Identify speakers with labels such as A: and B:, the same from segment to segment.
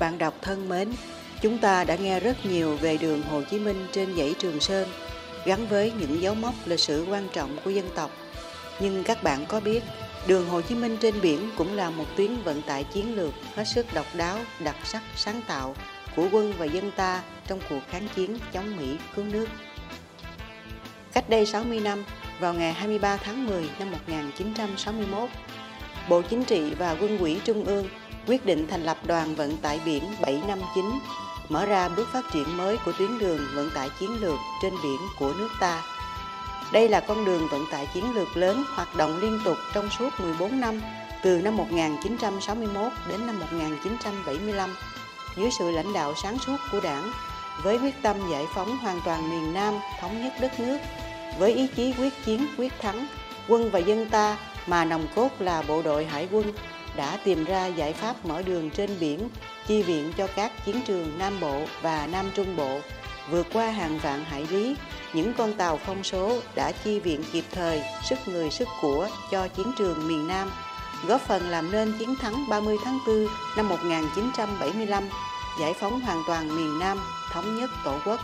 A: Bạn đọc thân mến, chúng ta đã nghe rất nhiều về đường Hồ Chí Minh trên dãy Trường Sơn, gắn với những dấu mốc lịch sử quan trọng của dân tộc. Nhưng các bạn có biết, đường Hồ Chí Minh trên biển cũng là một tuyến vận tải chiến lược hết sức độc đáo, đặc sắc, sáng tạo của quân và dân ta trong cuộc kháng chiến chống Mỹ cứu nước. Cách đây 60 năm, vào ngày 23 tháng 10 năm 1961, Bộ Chính trị và Quân ủy Trung ương quyết định thành lập đoàn vận tải biển 759, mở ra bước phát triển mới của tuyến đường vận tải chiến lược trên biển của nước ta. Đây là con đường vận tải chiến lược lớn hoạt động liên tục trong suốt 14 năm, từ năm 1961 đến năm 1975, dưới sự lãnh đạo sáng suốt của đảng, với quyết tâm giải phóng hoàn toàn miền Nam, thống nhất đất nước, với ý chí quyết chiến quyết thắng, quân và dân ta mà nòng cốt là bộ đội hải quân đã tìm ra giải pháp mở đường trên biển, chi viện cho các chiến trường Nam Bộ và Nam Trung Bộ. Vượt qua hàng vạn hải lý, những con tàu không số đã chi viện kịp thời sức người sức của cho chiến trường miền Nam, góp phần làm nên chiến thắng 30 tháng 4 năm 1975, giải phóng hoàn toàn miền Nam, thống nhất Tổ quốc.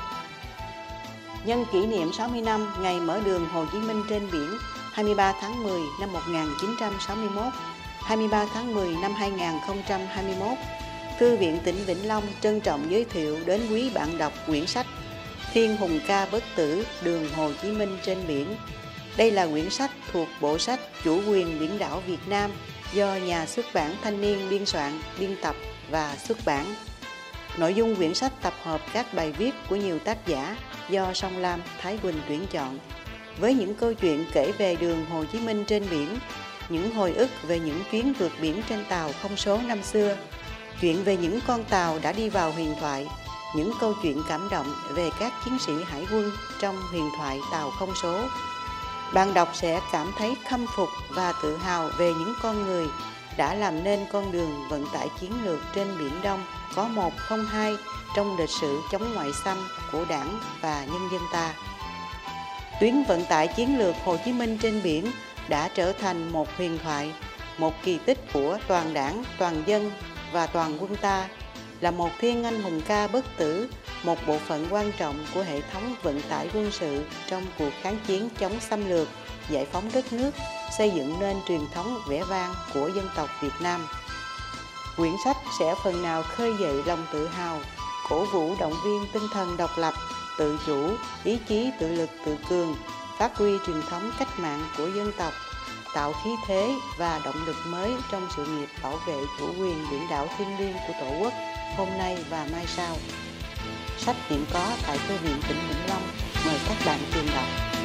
A: Nhân kỷ niệm 60 năm ngày mở đường Hồ Chí Minh trên biển 23 tháng 10 năm 1961, 23 tháng 10 năm 2021, Thư viện tỉnh Vĩnh Long trân trọng giới thiệu đến quý bạn đọc quyển sách Thiên Hùng Ca Bất Tử Đường Hồ Chí Minh trên biển. Đây là quyển sách thuộc bộ sách Chủ quyền biển đảo Việt Nam do nhà xuất bản Thanh niên biên soạn, biên tập và xuất bản. Nội dung quyển sách tập hợp các bài viết của nhiều tác giả do Song Lam Thái Quỳnh tuyển chọn với những câu chuyện kể về đường Hồ Chí Minh trên biển, những hồi ức về những chuyến vượt biển trên tàu không số năm xưa, chuyện về những con tàu đã đi vào huyền thoại, những câu chuyện cảm động về các chiến sĩ hải quân trong huyền thoại tàu không số. Bạn đọc sẽ cảm thấy khâm phục và tự hào về những con người đã làm nên con đường vận tải chiến lược trên Biển Đông có một không hai trong lịch sử chống ngoại xâm của đảng và nhân dân ta. Tuyến vận tải chiến lược Hồ Chí Minh trên biển đã trở thành một huyền thoại, một kỳ tích của toàn đảng, toàn dân và toàn quân ta, là một thiên anh hùng ca bất tử, một bộ phận quan trọng của hệ thống vận tải quân sự trong cuộc kháng chiến chống xâm lược, giải phóng đất nước, xây dựng nên truyền thống vẻ vang của dân tộc Việt Nam. Quyển sách sẽ phần nào khơi dậy lòng tự hào, cổ vũ động viên tinh thần độc lập, tự chủ, ý chí tự lực tự cường, phát huy truyền thống cách mạng của dân tộc, tạo khí thế và động lực mới trong sự nghiệp bảo vệ chủ quyền biển đảo thiêng liêng của Tổ quốc hôm nay và mai sau. Sách hiện có tại Thư viện tỉnh Vĩnh Long. Mời các bạn tìm đọc.